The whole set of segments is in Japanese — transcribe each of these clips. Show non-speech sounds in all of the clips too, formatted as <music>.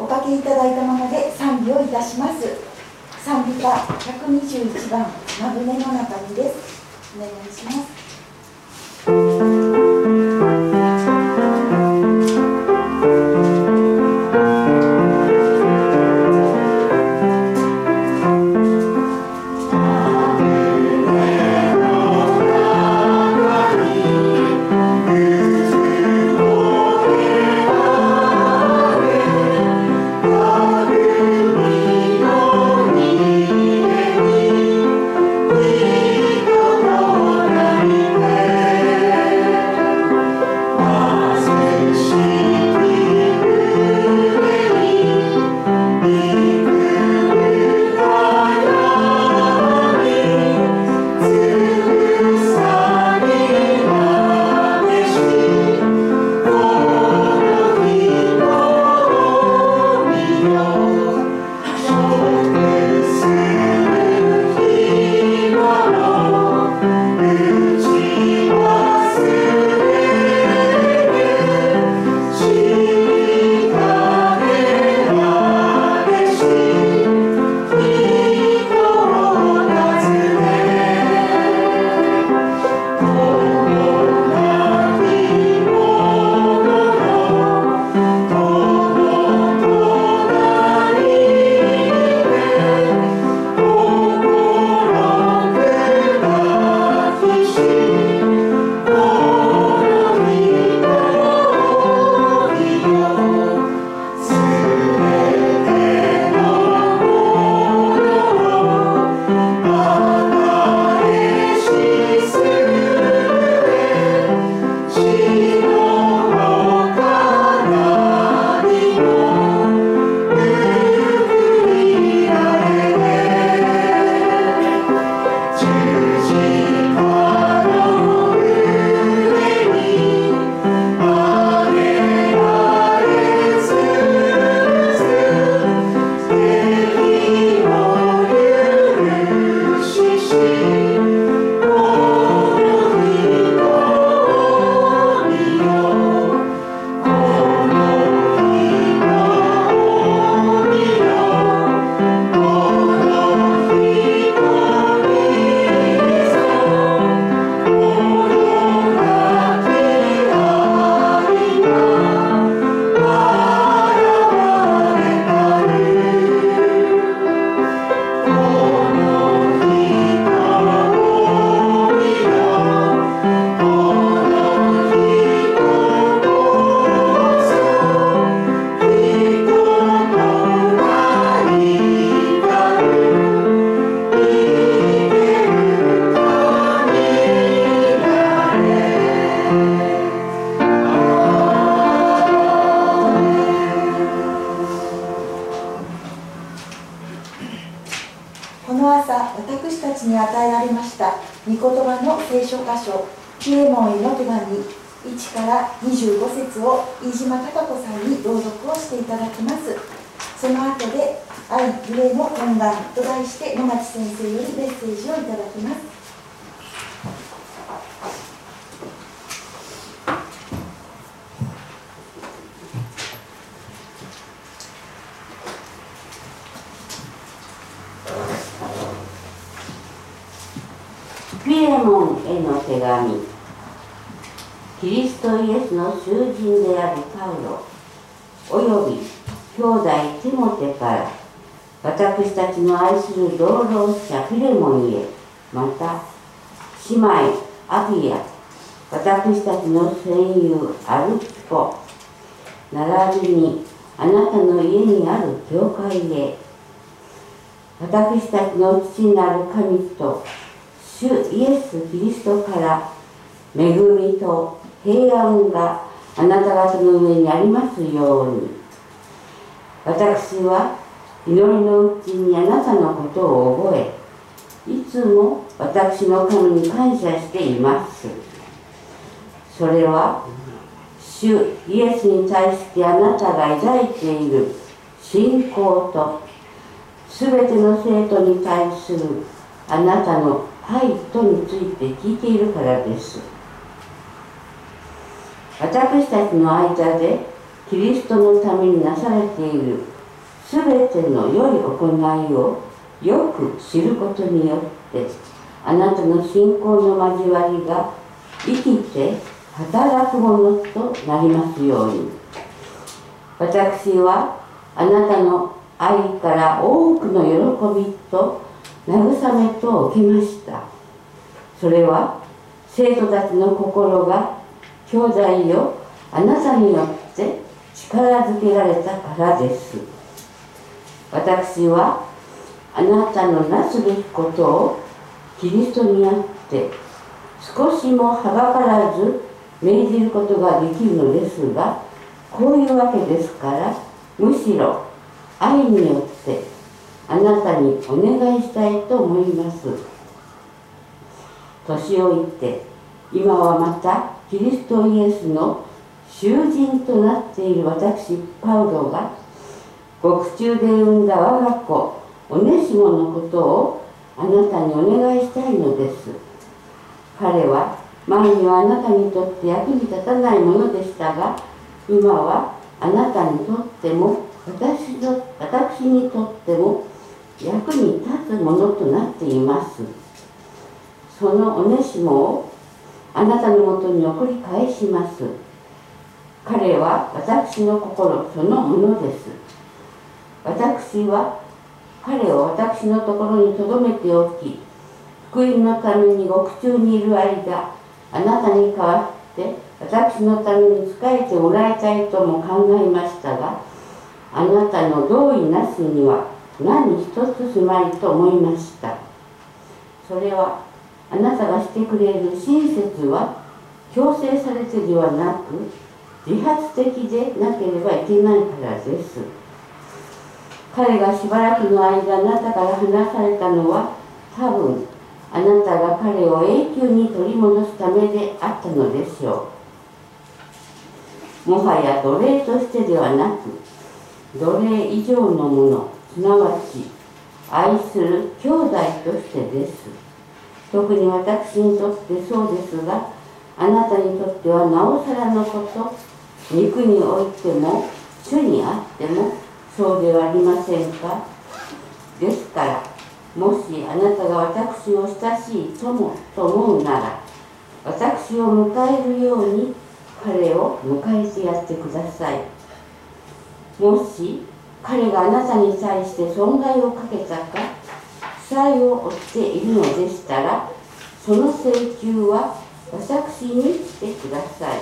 おかけいただいたもので賛美をいたします。賛美歌121番「まぶねの中に」です。お願いします。ピエモンへの手紙。キリストイエスの囚人であるパウロおよび兄弟ティモテから私たちの愛する同労者フィレモンへまた姉妹アビア私たちの戦友アルキポ並びにあなたの家にある教会へ私たちの父なる神と主イエス・キリストから恵みと平安があなた方の上にありますように。私は祈りのうちにあなたのことを覚えいつも私の神に感謝しています。それは主イエスに対してあなたが抱いている信仰と全ての生徒に対するあなたの愛とについて聞いているからです。私たちの間でキリストのためになされているすべての良い行いをよく知ることによってあなたの信仰の交わりが生きて働くものとなりますように。私はあなたの愛から多くの喜びと慰めと受けました。それは生徒たちの心が兄弟よあなたによって力づけられたからです。私はあなたのなすべきことをキリストにあって少しもはばからず命じることができるのですがこういうわけですからむしろ愛によってあなたにお願いしたいと思います。年老いて今はまたキリストイエスの囚人となっている私パウロが獄中で産んだ我が子オネシモのことをあなたにお願いしたいのです。彼は前にはあなたにとって役に立たないものでしたが今はあなたにとっても私の私にとっても役に立つものとなっています。そのおねしもをあなたのもとに送り返します。彼は私の心そのものです。私は彼を私のところに留めておき福音のために獄中にいる間あなたに代わって私のために仕えてもらいたいとも考えましたがあなたの同意なしには何一つすまいと思いました。それはあなたがしてくれる親切は強制されてではなく自発的でなければいけないからです。彼がしばらくの間あなたから離されたのは多分あなたが彼を永久に取り戻すためであったのでしょう。もはや奴隷としてではなく奴隷以上のもの。すなわち愛する兄弟としてです。特に私にとってそうですがあなたにとってはなおさらのこと。肉においても主にあってもそうではありませんか。ですからもしあなたが私を親しい友と思うなら私を迎えるように彼を迎えてやってください。もし彼があなたに対して損害をかけたか負債を負っているのでしたらその請求は私にしてください。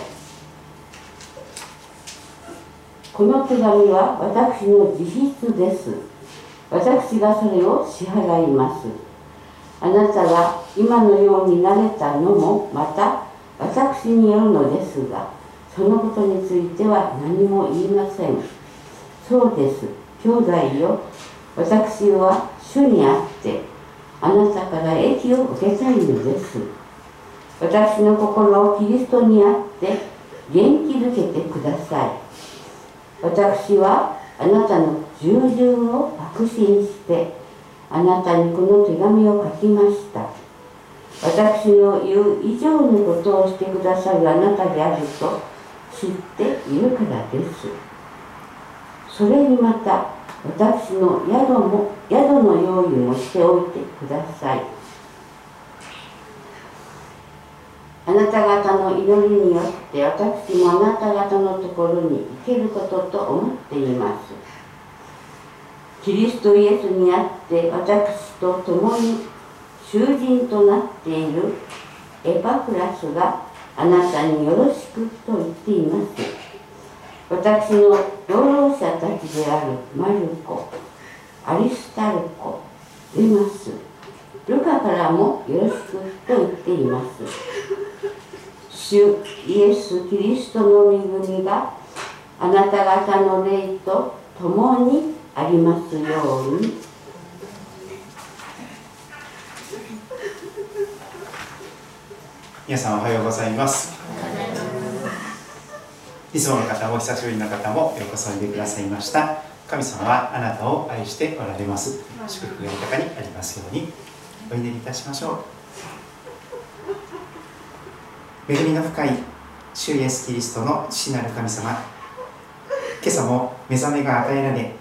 この手紙は私の自筆です。私がそれを支払います。あなたが今のようになれたのもまた私によるのですがそのことについては何も言いません。そうです。兄弟よ。私は主にあってあなたから益を受けたいのです。私の心をキリストにあって元気づけてください。私はあなたの従順を確信してあなたにこの手紙を書きました。私の言う以上のことをしてくださるあなたであると知っているからです。それにまた私の宿も宿の用意もしておいてください。あなた方の祈りによって私もあなた方のところに行けることと思っています。キリストイエスにあって私と共に囚人となっているエパフラスがあなたによろしくと言っています。私の労労者たちであるマルコアリスタルコデマスルカからもよろしくと言っています主イエス・キリストの恵みがあなた方の霊と共にありますように。皆さんおはようございますいつもの方も久しぶりの方もようこそおいでくださいました。神様はあなたを愛しておられます。祝福が豊かにありますように。お祈りいたしましょう。恵みの深い主イエスキリストの父なる神様。今朝も目覚めが与えられ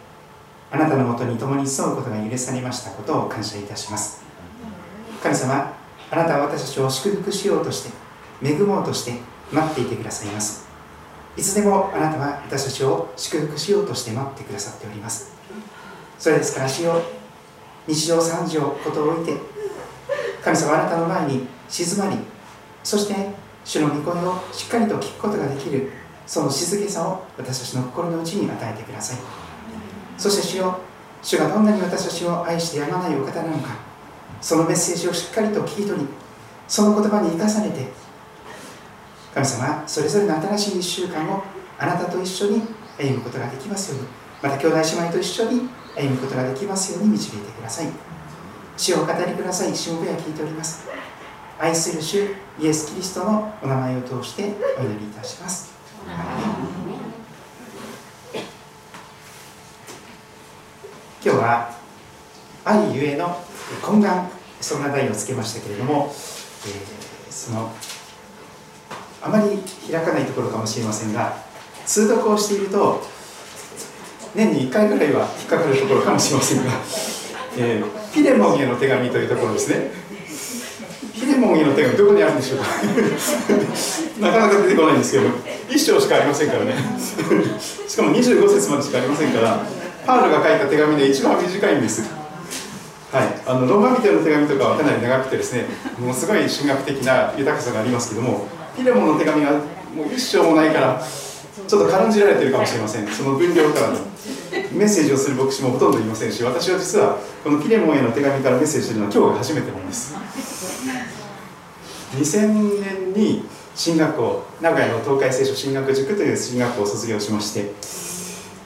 あなたのもとに共に住むことが許されましたことを感謝いたします。神様あなたは私たちを祝福しようとして恵もうとして待っていてくださいます。いつでもあなたは私たちを祝福しようとして待ってくださっております。それですから主よ日常三時をことを置いて神様あなたの前に静まりそして主の御声をしっかりと聞くことができるその静けさを私たちの心の内に与えてください。そして主よ主がどんなに私たちを愛してやまないお方なのかそのメッセージをしっかりと聞き取りその言葉に生かされて神様それぞれの新しい1週間をあなたと一緒に歩むことができますようにまた兄弟姉妹と一緒に歩むことができますように導いてください。主をお語りください。しもべは聞いております。愛する主イエス・キリストのお名前を通してお祈りいたします。今日は愛ゆえの懇願そんな題をつけましたけれども、えー、そのあまり開かないところかもしれませんが通読をしていると年に1回ぐらいは引っかかるところかもしれませんが、<laughs> えー、ピレモンへの手紙というところですね。ピレモンへの手紙どこにあるんでしょうか。<laughs> なかなか出てこないんですけど1章しかありませんからね。<laughs> しかも25節までしかありませんからパウロが書いた手紙で一番短いんです。はい、あのローマ人の手紙とかはかなり長くてですねもうすごい神学的な豊かさがありますけどもピレモンの手紙がもう一章もないからちょっと軽んじられてるかもしれません。その分量からの。メッセージをする牧師もほとんどいませんし私は実はこのピレモンへの手紙からメッセージするのは今日が初めてなんです。2000年に進学校名古屋の東海聖書進学塾という進学校を卒業しまして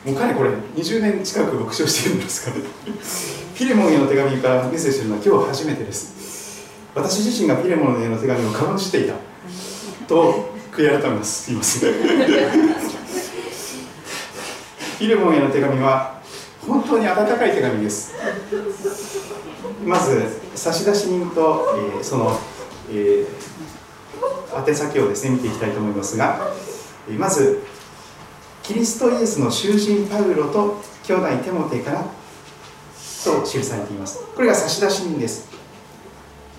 もうかれこれ20年近く牧師をしてるんですから、ね、ピレモンへの手紙からメッセージするのは今日初めてです。私自身がピレモンへの手紙を軽んじていた。と悔い改めますいません。ピレモンへの手紙は本当に温かい手紙です。まず差出人と、えー、その、えー、宛先をですね見ていきたいと思いますがまずキリストイエスの囚人パウロと兄弟テモテからと記されています。これが差出人です。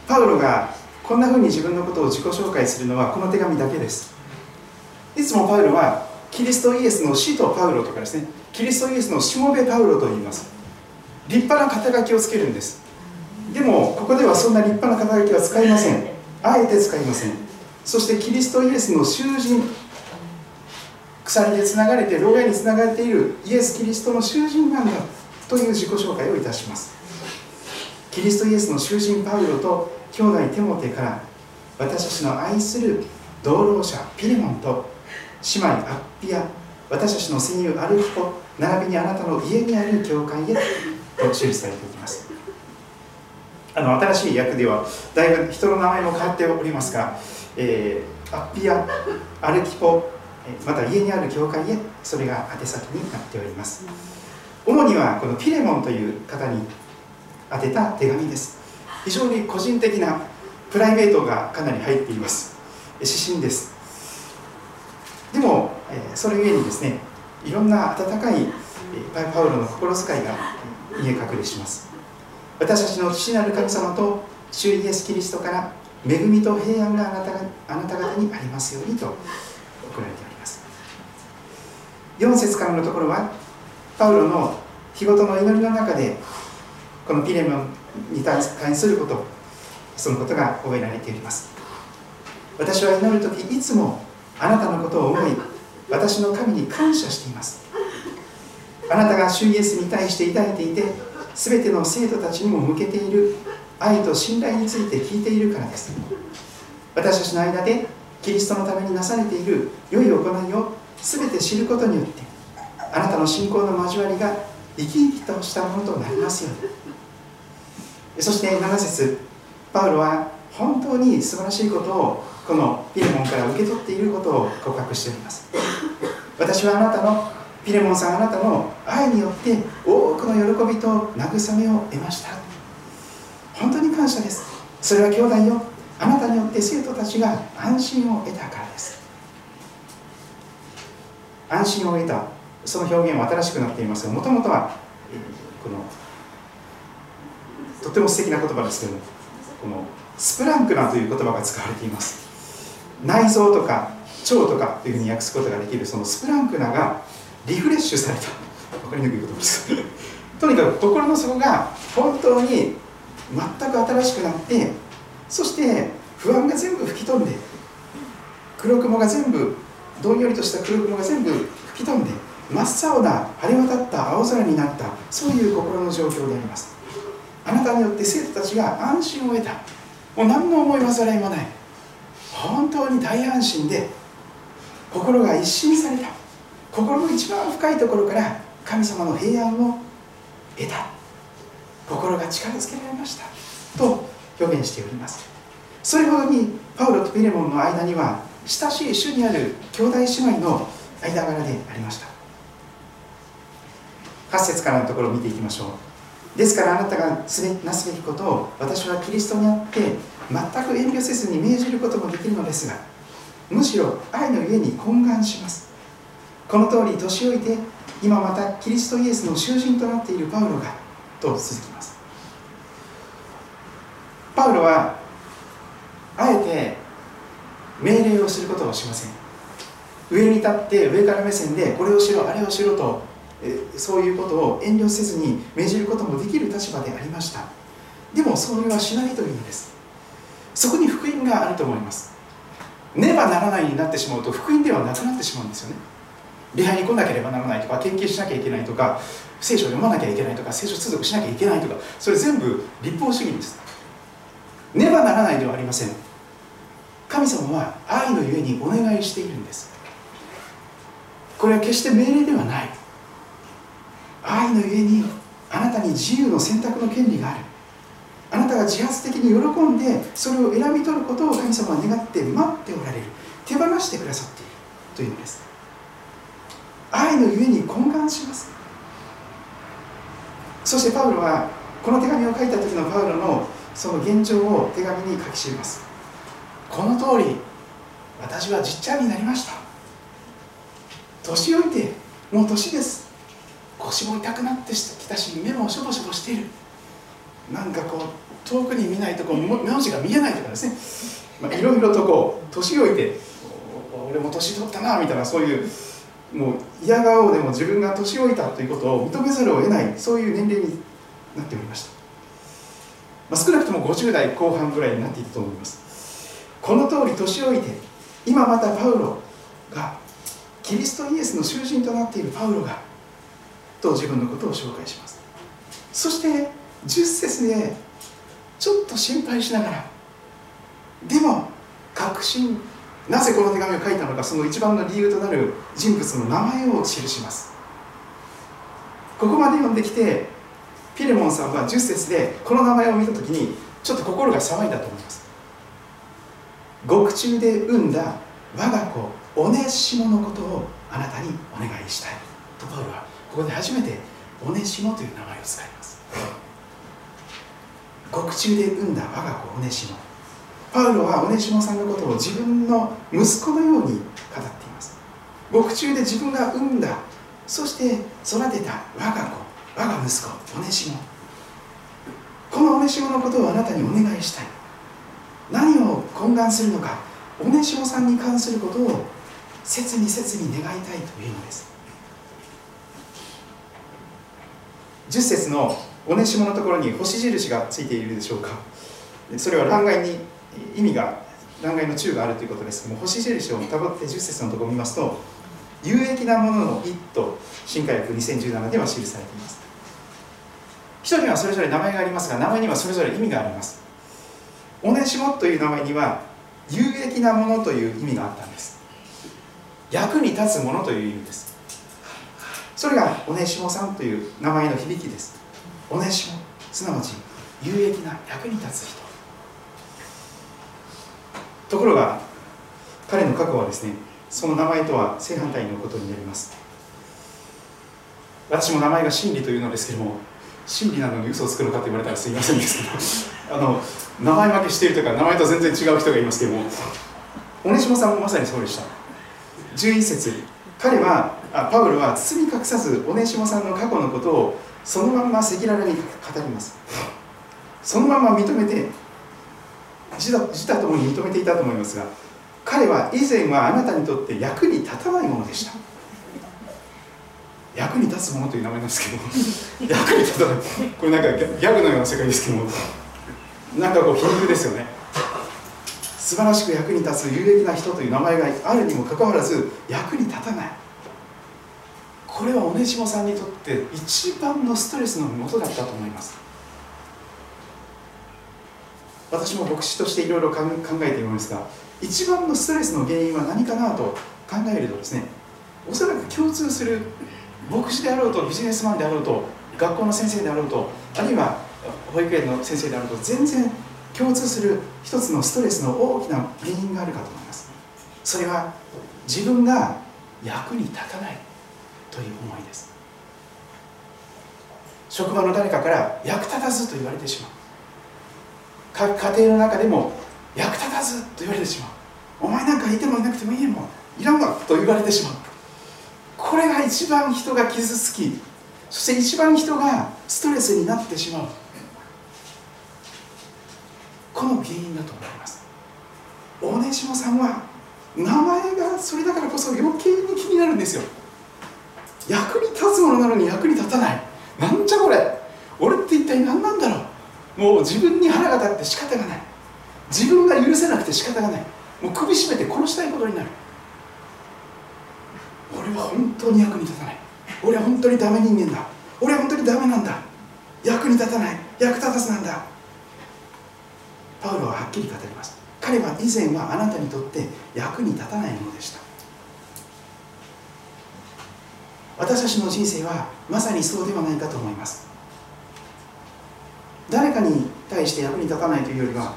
パウロがこんなふうに自分のことを自己紹介するのはこの手紙だけです。いつもパウロはキリストイエスの使徒パウロとかですね。キリストイエスのしもべパウロと言います。立派な肩書きをつけるんです。でもここではそんな立派な肩書きは使いません。あえて使いません。そしてキリストイエスの囚人鎖でつながれて牢屋につながれているイエス・キリストの囚人なんだという自己紹介をいたします。キリストイエスの囚人パウロと兄弟テモテから私たちの愛する同労者ピレモンと姉妹アッピア私たちの戦友アルキコ並びにあなたの家にある教会へと記されていきます。あの新しい訳ではだいぶ人の名前も変わっておりますが、えー、アッピアアルキポまた家にある教会へそれが宛先になっております。主にはこのピレモンという方に宛てた手紙です。非常に個人的なプライベートがかなり入っています。指針です。でもそれゆえにですねいろんな温かいパウロの心遣いが見え隠れします。私たちの父なる神様と主イエス・キリストから恵みと平安があなたがあなた方にありますようにと送られております。4節からのところはパウロの日ごとの祈りの中でこのピレモンに関することそのことが覚えられております。私は祈る時いつもあなたのことを思い私の神に感謝しています。あなたが主イエスに対して抱いていて全ての生徒たちにも向けている愛と信頼について聞いているからです。私たちの間でキリストのためになされている良い行いを全て知ることによってあなたの信仰の交わりが生き生きとしたものとなりますように。そして7節パウロは本当に素晴らしいことをこのピレモンから受け取っていることを告白しております。私はあなたのピレモンさんあなたの愛によって多くの喜びと慰めを得ました。本当に感謝です。それは兄弟よ。あなたによって生徒たちが安心を得たからです。安心を得た。その表現は新しくなっていますがもともとはこのとても素敵な言葉ですけどもこのスプランクナという言葉が使われています。内臓とか腸とかというふうに訳すことができるそのスプランクナがリフレッシュされた。分かりにくい言葉です。とにかく心の底が本当に全く新しくなってそして不安が全部吹き飛んで黒雲が全部どんよりとした黒雲が全部吹き飛んで真っ青な晴れ渡った青空になったそういう心の状況であります。あなたによって生徒たちが安心を得た。もう何の思い煩いもない。本当に大安心で心が一新された。心の一番深いところから神様の平安を得た。心が力づけられました。と表現しております。それほどにパウロとピレモンの間には親しい主にある兄弟姉妹の間柄でありました。8節からのところを見ていきましょう。ですからあなたがなすべきことを私はキリストにあって全く遠慮せずに命じることもできるのですがむしろ愛のゆえに懇願します。この通り年老いて今またキリストイエスの囚人となっているパウロがと続きます。パウロはあえて命令をすることをしません。上に立って上から目線でこれをしろあれをしろとそういうことを遠慮せずに命じることもできる立場でありました。でもそれはしないというのです。そこに福音があると思います。ねばならないになってしまうと福音ではなくなってしまうんですよね。礼拝に来なければならないとか研究しなきゃいけないとか聖書を読まなきゃいけないとか聖書通読しなきゃいけないとかそれ全部立法主義です。ねばならないではありません。神様は愛のゆえにお願いしているんです。これは決して命令ではない。愛のゆえにあなたに自由の選択の権利がある。あなたが自発的に喜んでそれを選び取ることを神様は願って待っておられる。手放してくださっているというのです。愛のゆえに懇願します。そしてパウロはこの手紙を書いた時のパウロのその現状を手紙に書き記ます。この通り私はじっちゃんになりました。年老いてもう年です。腰も痛くなってきたし目もしょぼしょぼしている。なんかこう遠くに見ないとこう目字が見えないとかですね、まあ、いろいろとこう年老いて俺も年取ったなみたいなそういうもう嫌顔でも自分が年老いたということを認めざるを得ないそういう年齢になっておりました、まあ、少なくとも50代後半ぐらいになっていたと思います。この通り年老いて今またパウロがキリストイエスの囚人となっているパウロがと自分のことを紹介します。そして10節でちょっと心配しながらでも確信なぜこの手紙を書いたのかその一番の理由となる人物の名前を記します。ここまで読んできてピレモンさんは10節でこの名前を見た時にちょっと心が騒いだと思います。獄中で産んだ我が子オネシモのことをあなたにお願いしたい。とパウロはここで初めてオネシモという名前を使います。獄中で産んだ我が子オネシモ。パウロはオネシモさんのことを自分の息子のように語っています。獄中で自分が産んだそして育てた我が子我が息子オネシモ。このオネシモのことをあなたにお願いしたい。何を懇願するのかオネシモさんに関することを切に切に願いたいというのです。10節のオネシモのところに星印がついているでしょうか。それは欄外に意味が欄外の中があるということです。けども星印をたどって10節のところを見ますと有益なものの一と新科学2017では記されています。一人はそれぞれ名前がありますが名前にはそれぞれ意味があります。オネシモという名前には有益なものという意味があったんです。役に立つものという意味です。それがオネシモさんという名前の響きです。オネシモすなわち有益な役に立つ人。ところが彼の過去はですねその名前とは正反対のことになります。私も名前が真理というのですけども真理なのに嘘をつくのかと言われたらすいませんですけど <laughs> あの名前負けしているというか名前と全然違う人がいますけどもオネシモさんもまさにそうでした。11節彼はあパウロは包み隠さずオネシモさんの過去のことをそのまんま赤裸々に語ります。そのまま認めて自他ともに認めていたと思いますが彼は以前はあなたにとって役に立たないものでした。役に立つものという名前なんですけど <laughs> 役に立たない。これなんかギャグのような世界ですけどなんかこう皮肉ですよね。素晴らしく役に立つ有益な人という名前があるにもかかわらず役に立たない。これはオネシモさんにとって一番のストレスのもとだったと思います。私も牧師としていろいろ考えているんですが一番のストレスの原因は何かなと考えるとですねおそらく共通する牧師であろうとビジネスマンであろうと学校の先生であろうとあるいは保育園の先生であると全然共通する一つのストレスの大きな原因があるかと思います。それは自分が役に立たないという思いです。職場の誰かから役立たずと言われてしまう。各家庭の中でも役立たずと言われてしまう。お前なんかいてもいなくてもいいもん。いらんわと言われてしまう。これが一番人が傷つきそして一番人がストレスになってしまう。この原因だと思います。大根島さんは名前がそれだからこそ余計に気になるんですよ。役に立つものなのに役に立たない。なんじゃこれ。俺って一体何なんだろう。もう自分に腹が立って仕方がない。自分が許せなくて仕方がない。もう首絞めて殺したいことになる。俺は本当に役に立たない。俺は本当にダメ人間だ。俺は本当にダメなんだ。役に立たない。役立たずなんだ。パウロははっきり語ります彼は以前はあなたにとって役に立たないものでした。私たちの人生はまさにそうではないかと思います。誰かに対して役に立たないというよりは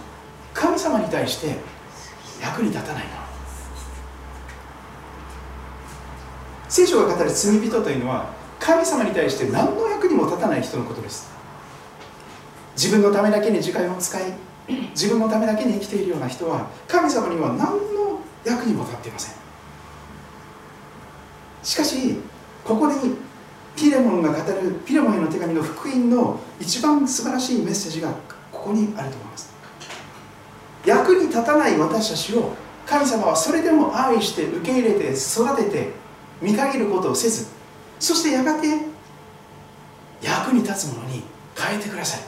神様に対して役に立たないの。聖書が語る罪人というのは神様に対して何の役にも立たない人のことです。自分のためだけに時間を使い自分のためだけに生きているような人は神様には何の役にも立っていません。しかしここにピレモンが語るピレモンへの手紙の福音の一番素晴らしいメッセージがここにあると思います。役に立たない私たちを神様はそれでも愛して受け入れて育てて見限ることをせずそしてやがて役に立つものに変えてください。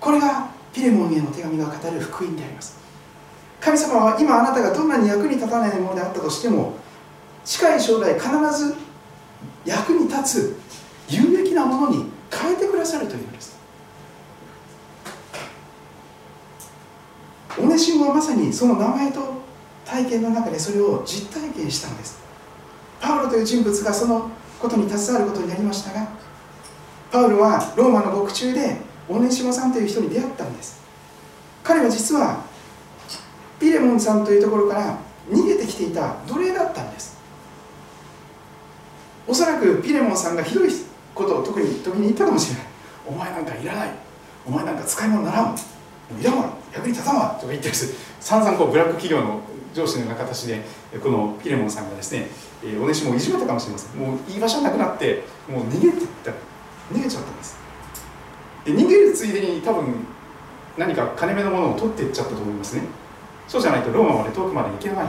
これがピレモンへの手紙が語る福音であります。神様は今あなたがどんなに役に立たないものであったとしても近い将来必ず役に立つ有益なものに変えてくださるというのです。オネシモはまさにその名前と体験の中でそれを実体験したのです。パウロという人物がそのことに携わることになりましたがパウロはローマの獄中でオネシモさんという人に出会ったんです。彼は実はピレモンさんというところから逃げてきていた奴隷だったんです。おそらくピレモンさんがひどいことを特に時に言ったかもしれない。お前なんかいらない。お前なんか使い物ならん。いらんわ。役に立たんわ。とか言ってる散々こうブラック企業の上司のような形でこのピレモンさんがですねおねしもいじめたかもしれません。もう居場所なくなってもう逃げていった。逃げちゃったんです。で逃げるついでに多分何か金目のものを取っていっちゃったと思いますね。そうじゃないとローマまで遠くまで行けない。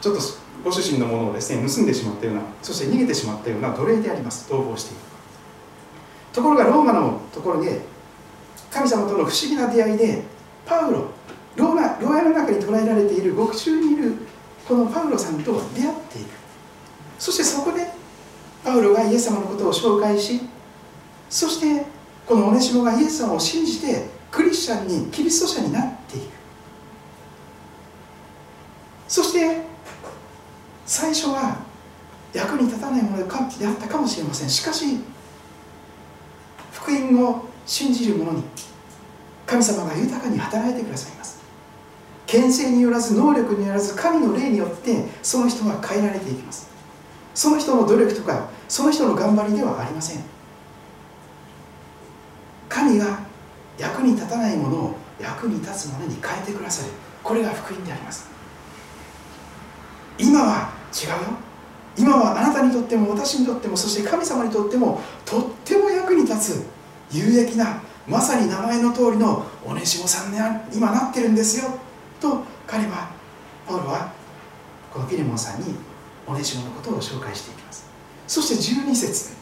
ちょっとご主人のものをですね盗んでしまったようなそして逃げてしまったような奴隷であります。逃亡している。ところがローマのところで神様との不思議な出会いでパウロローマ牢屋の中に捕らえられている獄中にいるこのパウロさんと出会っていくそしてそこでパウロがイエス様のことを紹介しそしてこのオネシモがイエス様を信じてクリスチャンにキリスト者になっていく。そして最初は役に立たないものであったかもしれません。しかし福音を信じる者に神様が豊かに働いてくださいます。牽制によらず能力によらず神の霊によってその人は変えられていきます。その人の努力とかその人の頑張りではありません。神が役に立たないものを役に立つものに変えてくださる。これが福音であります。今は違うよ。今はあなたにとっても私にとってもそして神様にとってもとっても役に立つ有益なまさに名前の通りのおねしもさんに今なってるんですよ。と彼はパウロはこのピレモンさんにおねしものことを紹介していきます。そして12節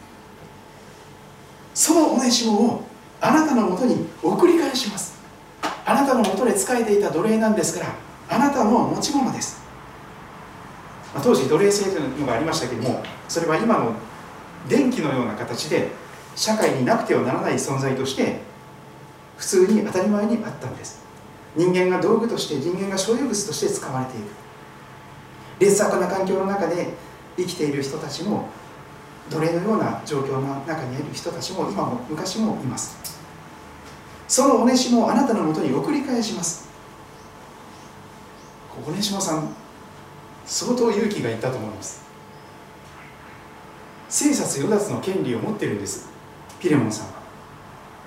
そのおねしもをあなたのもとに送り返します。あなたのもとで仕えていた奴隷なんですからあなたの持ち物です、まあ、当時奴隷制というのがありましたけれどもそれは今の電気のような形で社会になくてはならない存在として普通に当たり前にあったんです。人間が道具として人間が所有物として使われていく劣悪な環境の中で生きている人たちも奴隷のような状況の中にいる人たちも今も昔もいます。そのおねしもあなたのもとに送り返します。おねしもさん相当勇気がいったと思います。生殺与奪の権利を持ってるんです。ピレモンさんは。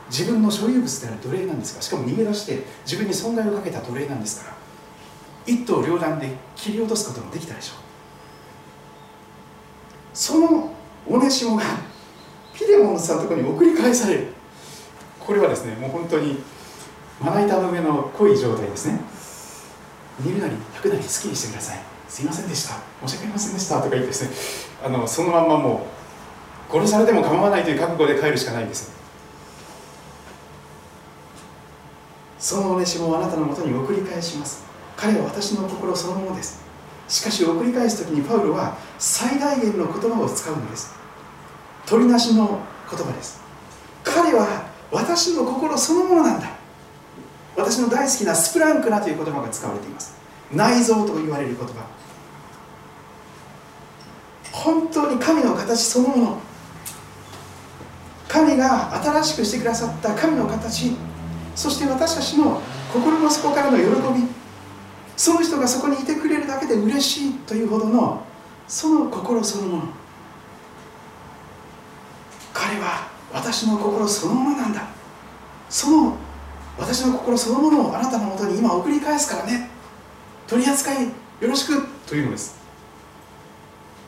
自分の所有物である奴隷なんですがしかも逃げ出して自分に損害をかけた奴隷なんですから。一刀両断で切り落とすこともできたでしょう。そのオネシモがピレモンさんのところに送り返されるこれはですねもう本当にまな板の上の濃い状態ですね。見るなり焼くなり好きにしてください。すいませんでした。申し訳ありませんでした。とか言ってですねあのそのまんまもう殺されても構わないという覚悟で帰るしかないんです。そのおねしもあなたのもとに送り返します。彼は私の心そのものです。しかし送り返す時にパウロは最大限の言葉を使うのです。取りなしの言葉です。彼は私の心そのものなんだ。私の大好きなスプランクナという言葉が使われています。内臓と言われる言葉。本当に神の形そのもの。神が新しくしてくださった神の形。そして私たちの心の底からの喜び。その人がそこにいてくれるだけで嬉しいというほどのその心そのもの。彼は私の心そのものなんだ。その私の心そのものをあなたのもとに今送り返すからね。取り扱いよろしくというのです。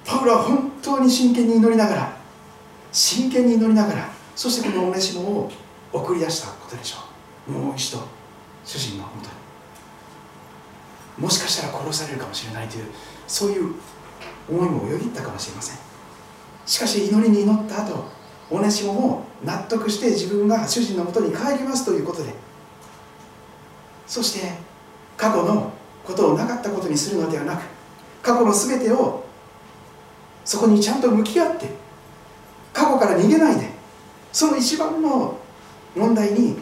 パウロは本当に真剣に祈りながら真剣に祈りながらそしてこのお召し物を送り出したことでしょう。もう一度主人のもとに。もしかしたら殺されるかもしれないというそういう思いもよぎったかもしれません。しかし祈りに祈った後オネシモも納得して自分が主人のもとに帰りますということでそして過去のことをなかったことにするのではなく過去の全てをそこにちゃんと向き合って過去から逃げないでその一番の問題に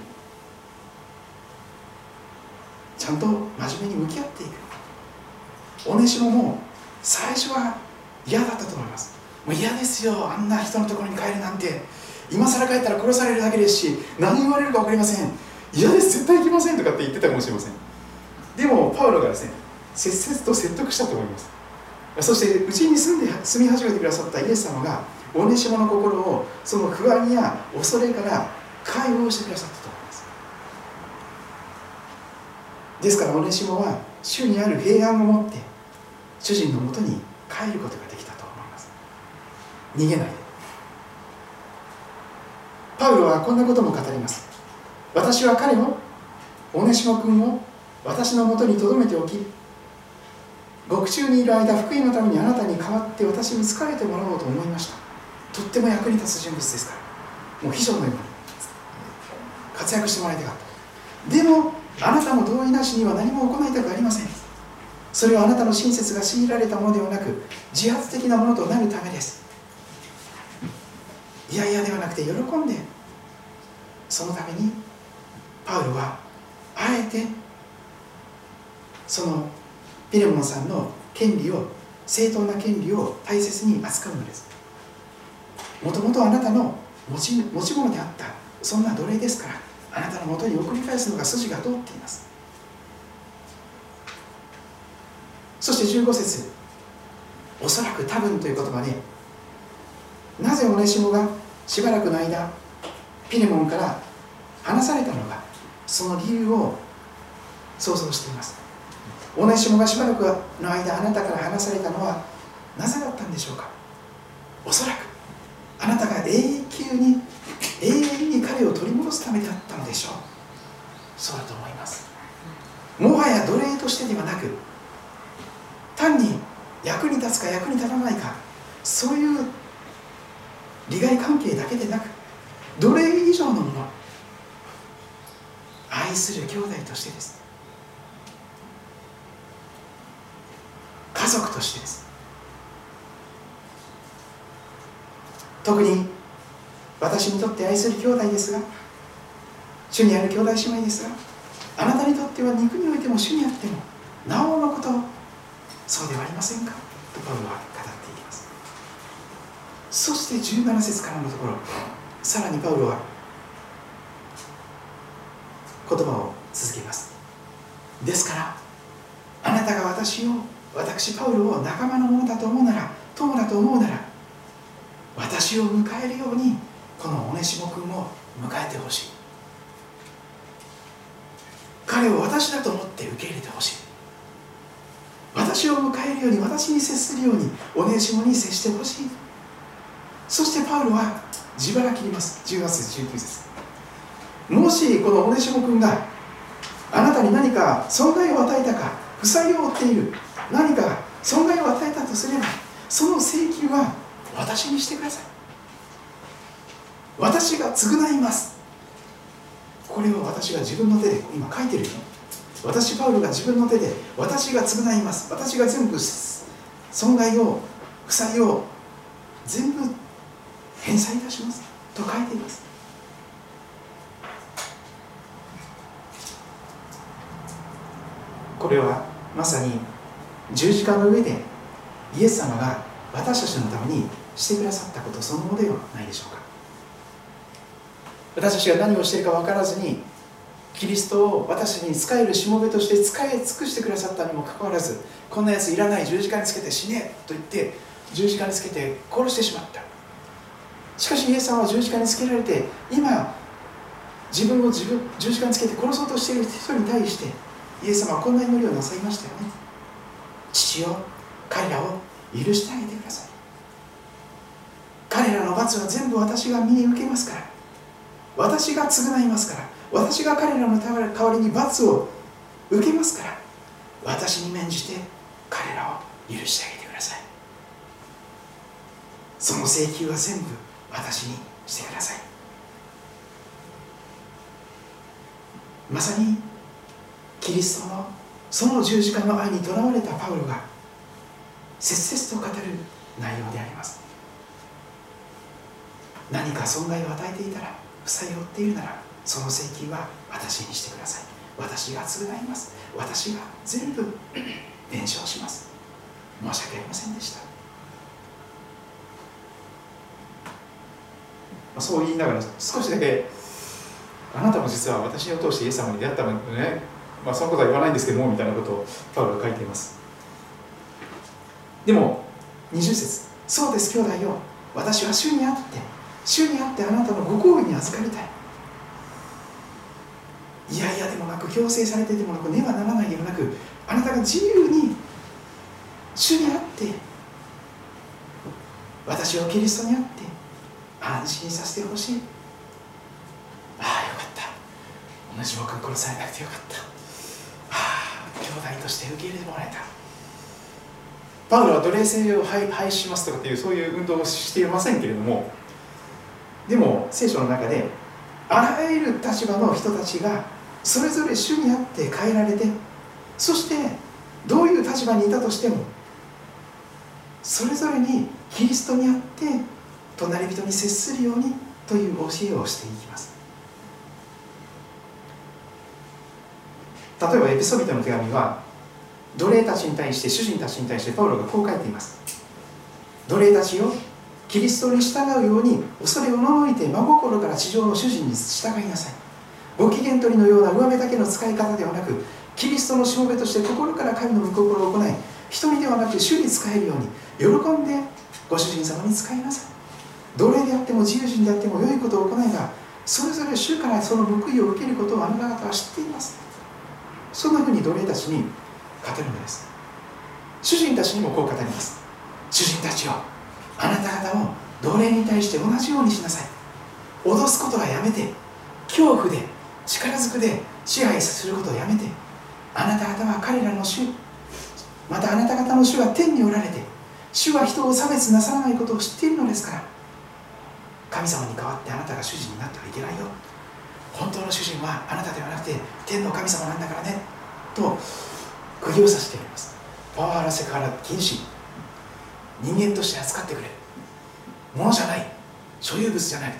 ちゃんと真面目に向き合っていく。おねしもも最初は嫌だったと思います。もう嫌ですよあんな人のところに帰るなんて。今更帰ったら殺されるだけですし何言われるか分かりません。嫌です絶対行きませんとかって言ってたかもしれません。でもパウロがですね切々と説得したと思います。そしてうちに住んで住み始めてくださったイエス様がおねしもの心をその不安や恐れから解放してくださったと思いますですからオネシモは主にある平安を持って主人のもとに帰ることができたと思います。逃げないで。パウロはこんなことも語ります。私は彼をオネシモ君を私のもとに留めておき獄中にいる間福音のためにあなたに代わって私に仕えてもらおうと思いました。とっても役に立つ人物ですから。もう秘書のように。活躍してもらいたかった。でもあなたの同意なしには何も行いたくありません。それはあなたの親切が強いられたものではなく自発的なものとなるためです。いやいやではなくて喜んでそのためにパウロはあえてそのピレモンさんの権利を正当な権利を大切に扱うのです。もともとあなたの持ち持ち物であったそんな奴隷ですからあなたのもとに送り返すのが筋が通っています。そして15節おそらく多分という言葉でなぜオネシモがしばらくの間ピレモンから離されたのかその理由を想像しています。オネシモがしばらくの間あなたから離されたのはなぜだったんでしょうか。おそらくあなたが永久に永遠に彼を取り戻すためであったのでしょ？うそうだと思います。もはや奴隷としてではなく単に役に立つか役に立たないかそういう利害関係だけでなく奴隷以上のもの愛する兄弟としてです。家族としてです。特に私にとって愛する兄弟ですが主にある兄弟姉妹ですがあなたにとっては肉においても主にあってもなおのことそうではありませんか？とパウロは語っていきます。そして17節からのところさらにパウロは言葉を続けます。ですからあなたが私を私パウロを仲間のものだと思うなら友だと思うなら私を迎えるようにこのオネシモ君を迎えてほしい。彼を私だと思って受け入れてほしい。私を迎えるように私に接するようにおねしもに接してほしい。そしてパウロは自腹切ります。18節19節。もしこのオネシモ君があなたに何か損害を与えたか負債を負っている。何か損害を与えたとすればその請求は私にしてください。私が償います。これを私が自分の手で今書いてるよ。私パウロが自分の手で私が償います。私が全部損害を負債を全部返済いたします。と書いています。これはまさに十字架の上でイエス様が私たちのためにしてくださったことそのものではないでしょうか。私たちが何をしているか分からずにキリストを私に仕えるしもべとして使い尽くしてくださったにもかかわらずこんなやついらない十字架につけて死ねと言って十字架につけて殺してしまった。しかしイエス様は十字架につけられて今自分を自分十字架につけて殺そうとしている人に対してイエス様はこんな祈りをなさいましたよね。父よ彼らを許してあげてください。彼らの罰は全部私が身に受けますから。私が償いますから。私が彼らの代わりに罰を受けますから。私に免じて彼らを許してあげてください。その請求は全部私にしてください。まさにキリストのその十字架の愛にとらわれたパウロが切々と語る内容であります。何か損害を与えていたら負債を負っているならその請求は私にしてください。私が償います。私が全部 <clears throat> 弁償します。申し訳ありませんでした。そう言いながら少しだけあなたも実は私を通してイエス様に出会ったのでね、まあ、そのことは言わないんですけどもみたいなことをパウロは書いています。でも20節。そうです兄弟よ。私は主にあって主にあってあなたのご好意に預かりたい。いやいやでもなく強制されてでもなくねばならないでもなくあなたが自由に主にあって私をキリストにあって安心させてほしい。ああよかった。同じ僕が殺されなくてよかった。ああ兄弟として受け入れてもらえた。パウロは奴隷制を廃止しますとかっていうそういう運動をしていませんけれども聖書の中であらゆる立場の人たちがそれぞれ主にあって変えられてそしてどういう立場にいたとしてもそれぞれにキリストにあって隣人に接するようにという教えをしていきます。例えばエピソビトの手紙は奴隷たちに対して主人たちに対してパウロがこう書いています。奴隷たちをキリストに従うように恐れをののいて真心から地上の主人に従いなさい。ご機嫌取りのような上目だけの使い方ではなくキリストのしもべとして心から神の御心を行い人にではなく主に仕えるように喜んでご主人様に仕えなさい。奴隷であっても自由人であっても良いことを行いがそれぞれ主からその報いを受けることをあなた方は知っています。そんなふうに奴隷たちに語るのです。主人たちにもこう語ります。主人たちよあなた方も奴隷に対して同じようにしなさい。脅すことはやめて恐怖で力ずくで支配することをやめてあなた方は彼らの主またあなた方の主は天におられて主は人を差別なさらないことを知っているのですから神様に代わってあなたが主人になってはいけないよ。本当の主人はあなたではなくて天の神様なんだからねと釘を刺しています。パワハラセクハラ禁止。人間として扱ってくれ。物じゃない。所有物じゃない。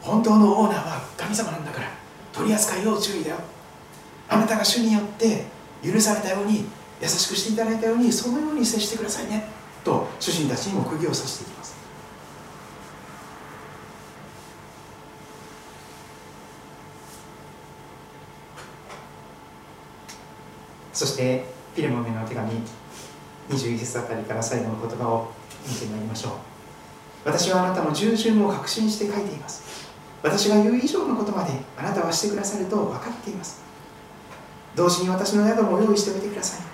本当のオーナーは神様なんだから。取り扱い要注意だよ。あなたが主によって許されたように優しくしていただいたようにそのように接してくださいね。と主人たちにも釘を刺していきます。そしてピレモンへの手紙21節あたりから最後の言葉を見てまいりましょう。私はあなたの従順を確信して書いています。私が言う以上のことまであなたはしてくださると分かっています。同時に私の宿も用意しておいてください。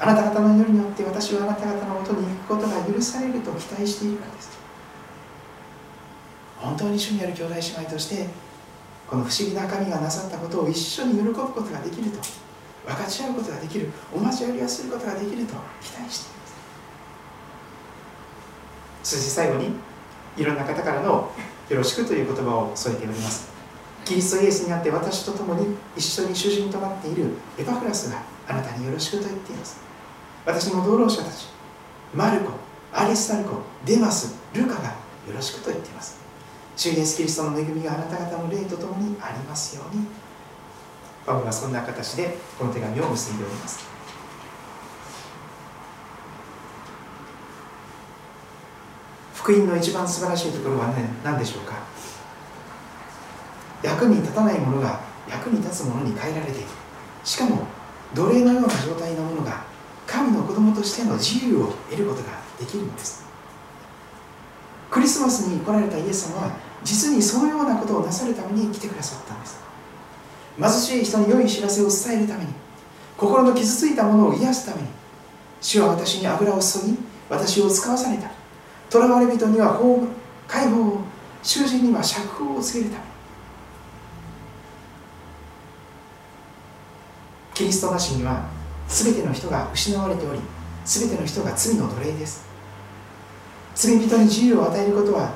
あなた方の祈りによって私はあなた方のもとに行くことが許されると期待しているからです。本当に主にある兄弟姉妹としてこの不思議な神がなさったことを一緒に喜ぶことができると分かち合うことができるお交わりをすることができると期待しています。そして最後にいろんな方からのよろしくという言葉を添えております。キリストイエスにあって私と共に一緒に主人となっているエパフラスがあなたによろしくと言っています。私の同労者たちマルコアリスタルコデマスルカがよろしくと言っています。主イエスキリストの恵みがあなた方の霊と共にありますように。パウロはそんな形でこの手紙を結んでおります。福音の一番素晴らしいところは、ね、何でしょうか。役に立たないものが役に立つものに変えられている。しかも奴隷のような状態のものが神の子供としての自由を得ることができるんです。クリスマスに来られたイエス様は実にそのようなことをなさるために来てくださったんです。貧しい人に良い知らせを伝えるために心の傷ついたものを癒すために主は私に油を注ぎ私を使わされた。囚われ人には法解放を囚人には釈放を告げるため。キリストなしには全ての人が失われており全ての人が罪の奴隷です。罪人に自由を与えることは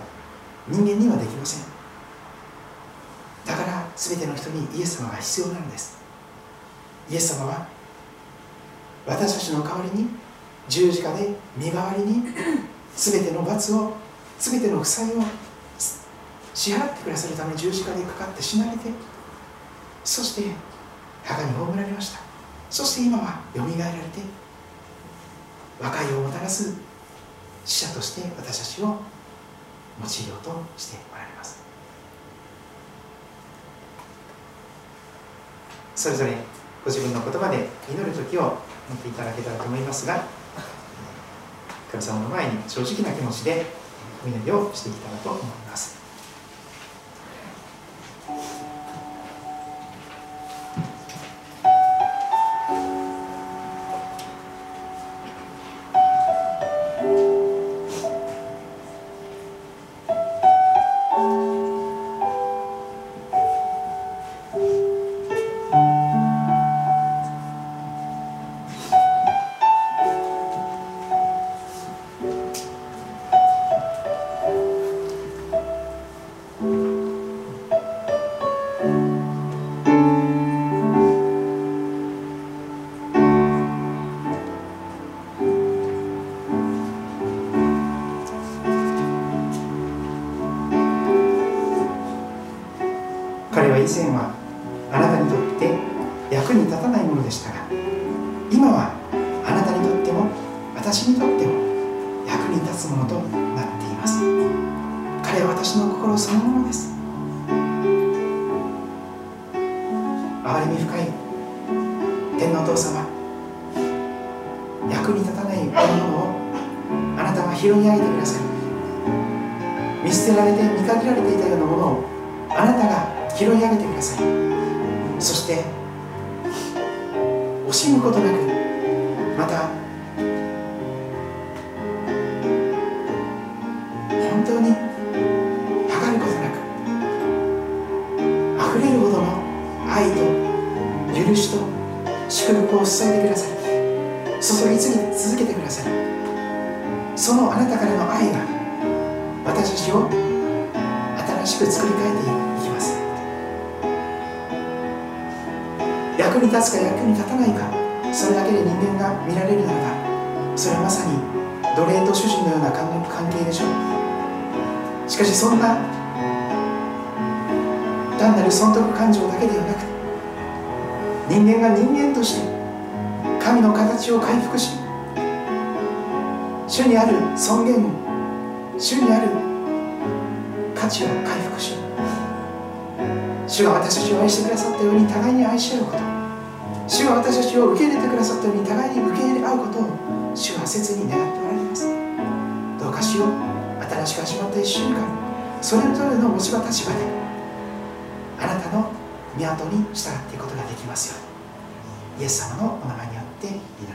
人間にはできません。だから全ての人にイエス様が必要なんです。イエス様は私たちの代わりに十字架で身代わりに全ての罰を全ての負債を支払ってくださるため十字架でかかって死なれてそして墓に葬られました。そして今はよみがえられて和解をもたらす死者として私たちを用いようとしておられます。それぞれご自分の言葉で祈る時を持っていただけたらと思いますが神様の前に正直な気持ちでお祈りをしていきたいと思います。注いでくださり注ぎ続けてくださりそのあなたからの愛が私たちを新しく作り変えていきます。役に立つか役に立たないかそれだけで人間が見られるならばそれはまさに奴隷と主人のような関係でしょう。しかしそんな単なる損得感情だけではなく人間が人間として神の形を回復し主にある尊厳を主にある価値を回復し主が私たちを愛してくださったように互いに愛し合うこと主が私たちを受け入れてくださったように互いに受け入れ合うことを主は切に願っておられます。どうかしよう。新しく始まった1週間それぞれの持ち場立場であなたの港に従っていくことができますように。イエス様のお名前にって。